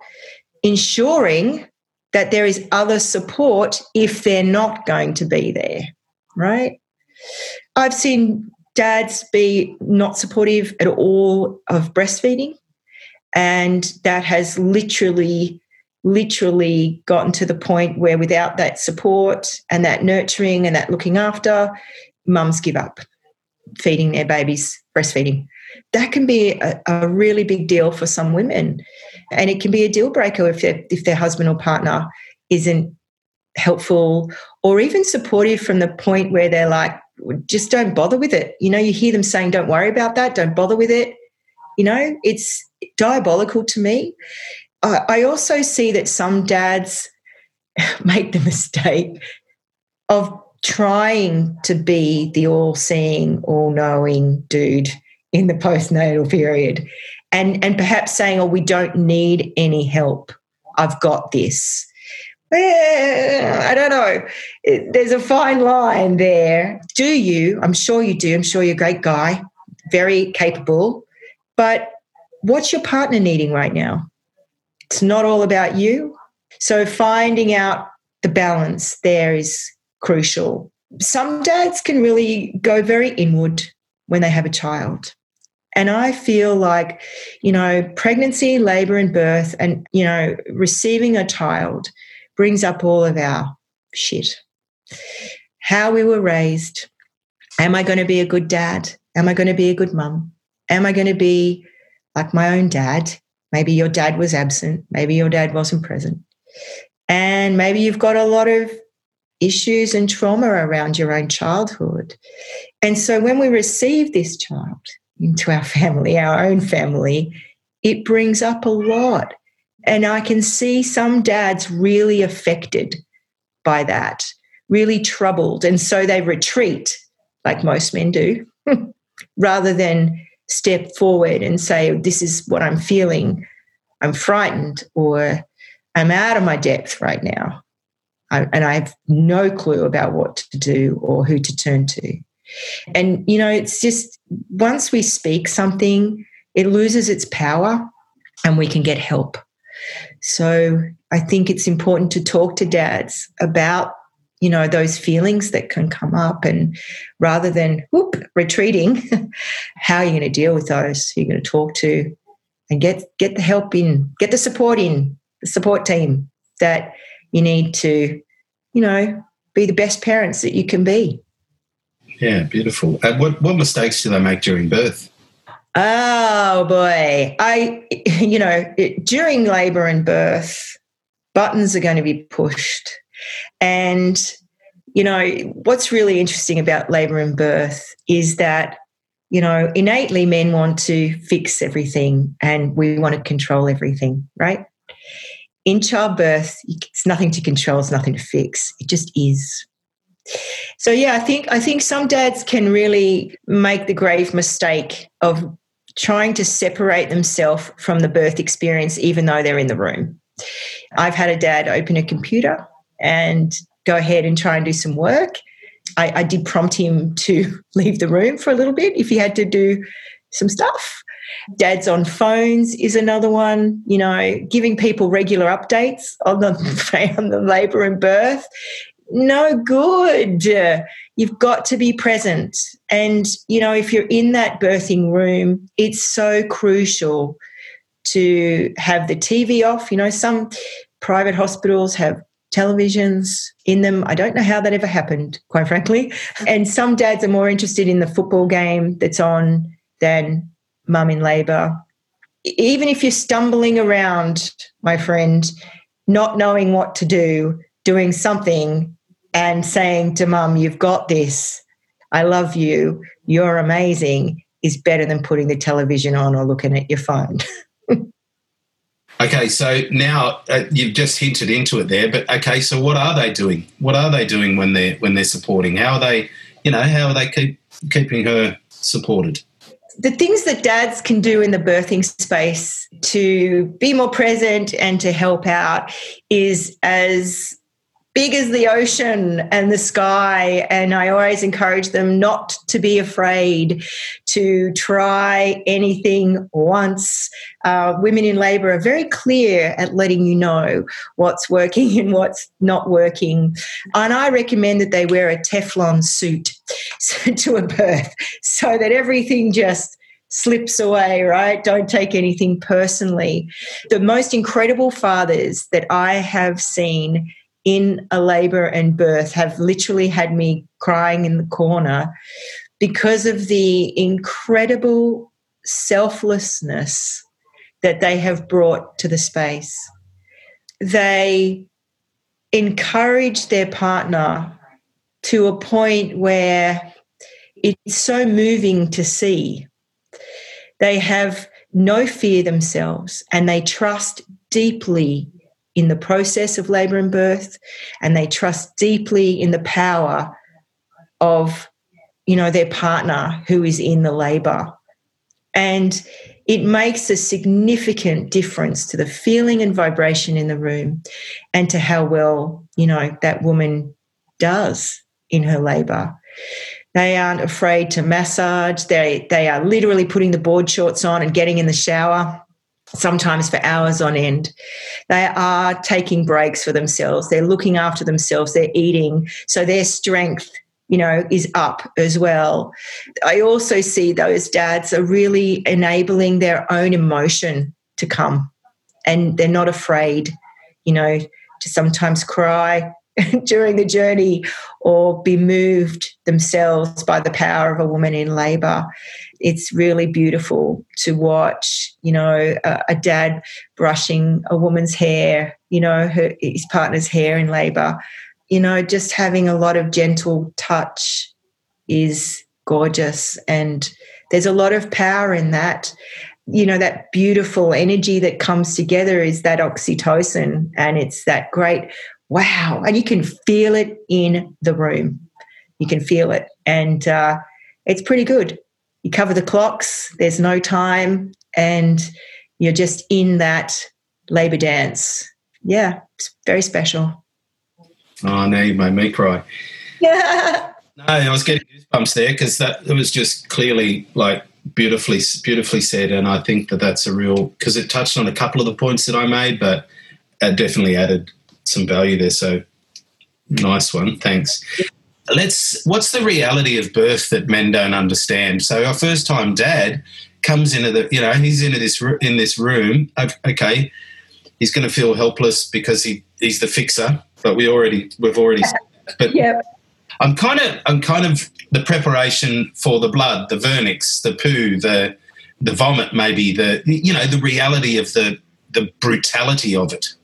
ensuring that there is other support if they're not going to be there, right? I've seen dads be not supportive at all of breastfeeding, and that has literally literally gotten to the point where without that support and that nurturing and that looking after, mums give up feeding their babies, breastfeeding. That can be a, a really big deal for some women. And it can be a deal breaker if, if their husband or partner isn't helpful or even supportive from the point where they're like, just don't bother with it. You know, you hear them saying, don't worry about that, don't bother with it. You know, it's diabolical to me. I also see that some dads <laughs> make the mistake of trying to be the all seeing, all knowing dude in the postnatal period and, and perhaps saying, oh, we don't need any help. I've got this. Eh, I don't know. There's a fine line there. Do you? I'm sure you do. I'm sure you're a great guy, very capable. But what's your partner needing right now? It's not all about you. So finding out the balance there is crucial. Some dads can really go very inward when they have a child. And I feel like, you know, pregnancy, labor, and birth, and, you know, receiving a child brings up all of our shit. How we were raised. Am I going to be a good dad? Am I going to be a good mum? Am I going to be like my own dad? Maybe your dad was absent. Maybe your dad wasn't present. And maybe you've got a lot of issues and trauma around your own childhood. And so when we receive this child into our <laughs> family, our own family, it brings up a lot. And I can see some dads really affected by that, really troubled. And so they retreat, like most men do, <laughs> rather than step forward and say, This is what I'm feeling. I'm frightened, or I'm out of my depth right now. I, and I have no clue about what to do or who to turn to. And, you know, it's just once we speak something, it loses its power and we can get help. So I think it's important to talk to dads about you know those feelings that can come up and rather than whoop retreating <laughs> how are you going to deal with those who are going to talk to and get get the help in get the support in the support team that you need to you know be the best parents that you can be. Yeah, beautiful. And what, what mistakes do they make during birth? Oh boy. I, <laughs> you know, during labor and birth, buttons are going to be pushed. And, you know, what's really interesting about labor and birth is that, you know, innately men want to fix everything and we want to control everything, right? In childbirth, it's nothing to control, it's nothing to fix. It just is. So yeah, I think I think some dads can really make the grave mistake of trying to separate themselves from the birth experience even though they're in the room. I've had a dad open a computer and go ahead and try and do some work. I, I did prompt him to <laughs> leave the room for a little bit if he had to do some stuff. Dads on phones is another one, you know, giving people regular updates on the, <laughs> on the labour and birth. No good. You've got to be present. And, you know, if you're in that birthing room, it's so crucial to have the TV off. You know, some private hospitals have televisions in them. I don't know how that ever happened, quite frankly. <laughs> And some dads are more interested in the football game that's on than mum in labour. Even if you're stumbling around, my friend, not knowing what to do, doing something and saying to mum, You've got this, I love you, you're amazing, is better than putting the television on or looking at your phone. <laughs> okay, so now uh, you've just hinted into it there, but okay, so what are they doing? What are they doing when they're when they're supporting? How are they, you know, how are they keep keeping her supported? the things that dads can do in the birthing space to be more present and to help out is as big as the ocean and the sky. And I always encourage them not to be afraid to try anything once. Uh, women in labor are very clear at letting you know what's working <laughs> and what's not working. And I recommend that they wear a Teflon suit <laughs> to a birth so that everything just slips away, right? Don't take anything personally. The most incredible fathers that I have seen in a labor and birth have literally had me crying in the corner because of the incredible selflessness that they have brought to the space. They encourage their partner to a point where it's so moving to see. They have no fear themselves and they trust deeply in the process of labor and birth and they trust deeply in the power of you know their partner who is in the labor. And it makes a significant difference to the feeling and vibration in the room and to how well you know that woman does in her labor. They aren't afraid to massage. They they are literally putting the board shorts on and getting in the shower sometimes for hours on end. They are taking breaks for themselves. They're looking after themselves. They're eating. So their strength, you know, is up as well. I also see those dads are really enabling their own emotion to come and they're not afraid, you know, to sometimes cry <laughs> during the journey or be moved themselves by the power of a woman in labor it's really beautiful to watch, you know, a, a dad brushing a woman's hair, you know, her, his partner's hair in labor. You know, just having a lot of gentle touch is gorgeous. And there's a lot of power in that. You know, that beautiful energy that comes together is that oxytocin. And it's that great wow. And you can feel it in the room. You can feel it. And uh, it's pretty good you cover the clocks, there's no time, and you're just in that labor dance. Yeah, it's very special. Oh, now you made me cry. Yeah. <laughs> No, I was getting goosebumps there because that it was just clearly like beautifully, beautifully said, and I think that that's a real because it touched on a couple of the points that I made, but it definitely added some value there. So nice one, thanks let's what's the reality of birth that men don't understand so our first time dad comes into the you know he's into this in this room okay he's going to feel helpless because he he's the fixer but we already we've already But Yep. I'm kind of I'm kind of the preparation for the blood, the vernix, the poo, the the vomit, maybe the you know the reality of the the brutality of it.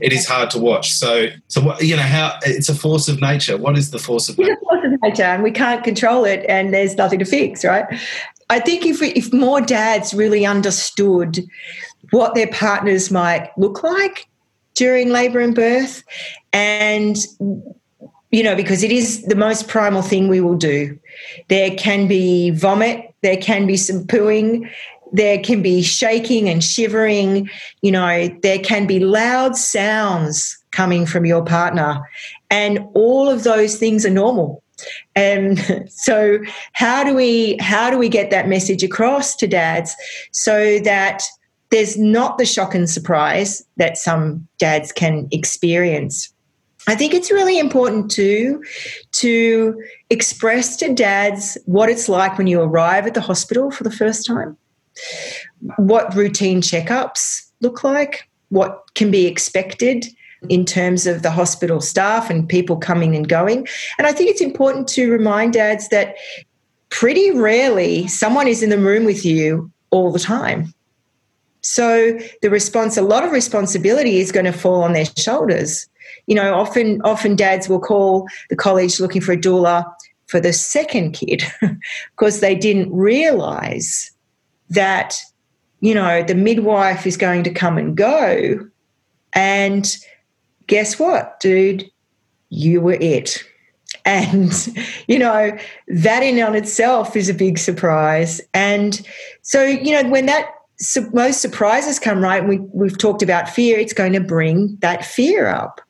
It is hard to watch. So so what you know how it's a force of nature. What is the force of It's nature? a force of nature and we can't control it and there's nothing to fix, right? I think if, we, if more dads really understood what their partners might look like during labour and birth and you know because it is the most primal thing we will do there can be vomit there can be some pooing there can be shaking and shivering. You know there can be loud sounds coming from your partner. And all of those things are normal. And <laughs> so how do we how do we get that message across to dads so that there's not the shock and surprise that some dads can experience? I think it's really important too to express to dads what it's like when you arrive at the hospital for the first time, what routine checkups look like, what can be expected in terms of the hospital staff and people coming and going. And I think it's important to remind dads that pretty rarely someone is in the room with you all the time. So the response, a lot of responsibility is going to fall on their shoulders you know, often often dads will call the college looking for a doula for the second kid <laughs> because they didn't realize that, you know, the midwife is going to come and go. And guess what, dude? You were it. <laughs> And, you know, that in on itself is a big surprise. And so, you know, when that su- most surprises come right, we, we've talked about fear, it's going to bring that fear up.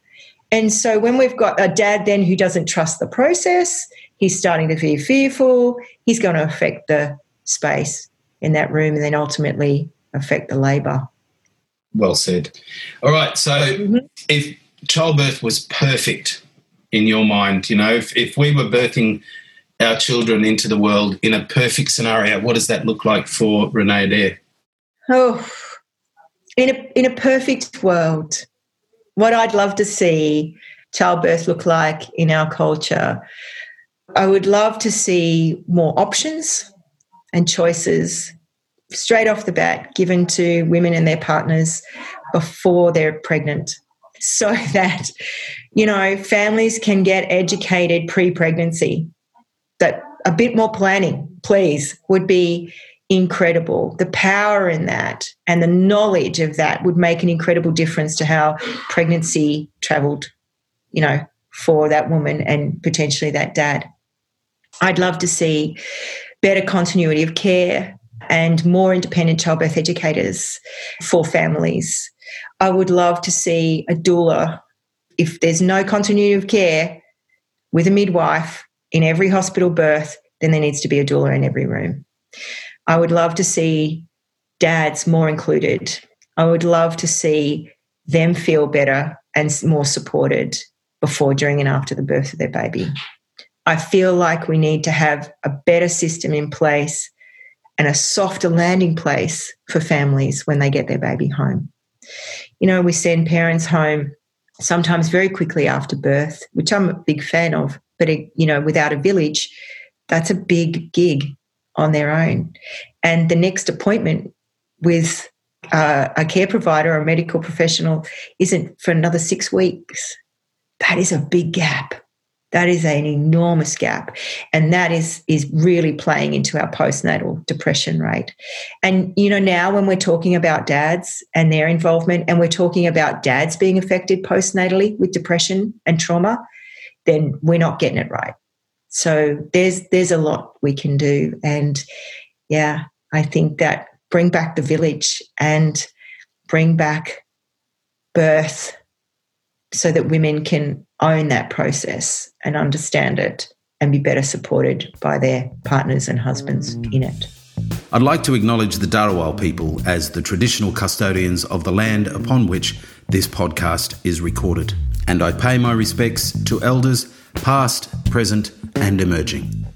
And so when we've got a dad then who doesn't trust the process, he's starting to feel fearful, he's going to affect the space in that room and then ultimately affect the labour. Well said. All right. So Mhm. if childbirth was perfect in your mind, you know, if, if we were birthing our children into the world in a perfect scenario, what does that look like for Renee Adair? Oh, in a, in a perfect world, what I'd love to see childbirth look like in our culture, I would love to see more options and choices straight off the bat given to women and their partners before they're pregnant. So <laughs> that you know families can get educated pre-pregnancy. That a bit more planning please would be incredible. The power in that and the knowledge of that would make an incredible difference to how pregnancy traveled you know for that woman and potentially that dad. I'd love to see better continuity of care and more independent childbirth educators for families. I would love to see a doula, if there's no continuity of care with a midwife in every hospital birth, then there needs to be a doula in every room. I would love to see dads more included. I would love to see them feel better and more supported before, during, and after the birth of their baby. I feel like we need to have a better system in place and a softer landing place for families when they get their baby home. You know, we send parents home sometimes very quickly after birth, which I'm a big fan of, but, it, you know, without a village, that's a big gig on their own. And the next appointment with uh, a care provider or a medical professional isn't for another six weeks. That is a big gap. That is an enormous gap. And that is, is really playing into our postnatal depression rate. And, you know, now when we're talking about dads and their involvement, and we're talking about dads being affected postnatally with depression and trauma, then we're not getting it right. So there's there's a lot we can do. And yeah, I think that bring back the village and bring back birth so that women can own that process and understand it and be better supported by their partners and husbands in it. I'd like to acknowledge the Dharawal people as the traditional custodians of the land upon which this podcast is recorded. And I pay my respects to elders, past, present, and emerging.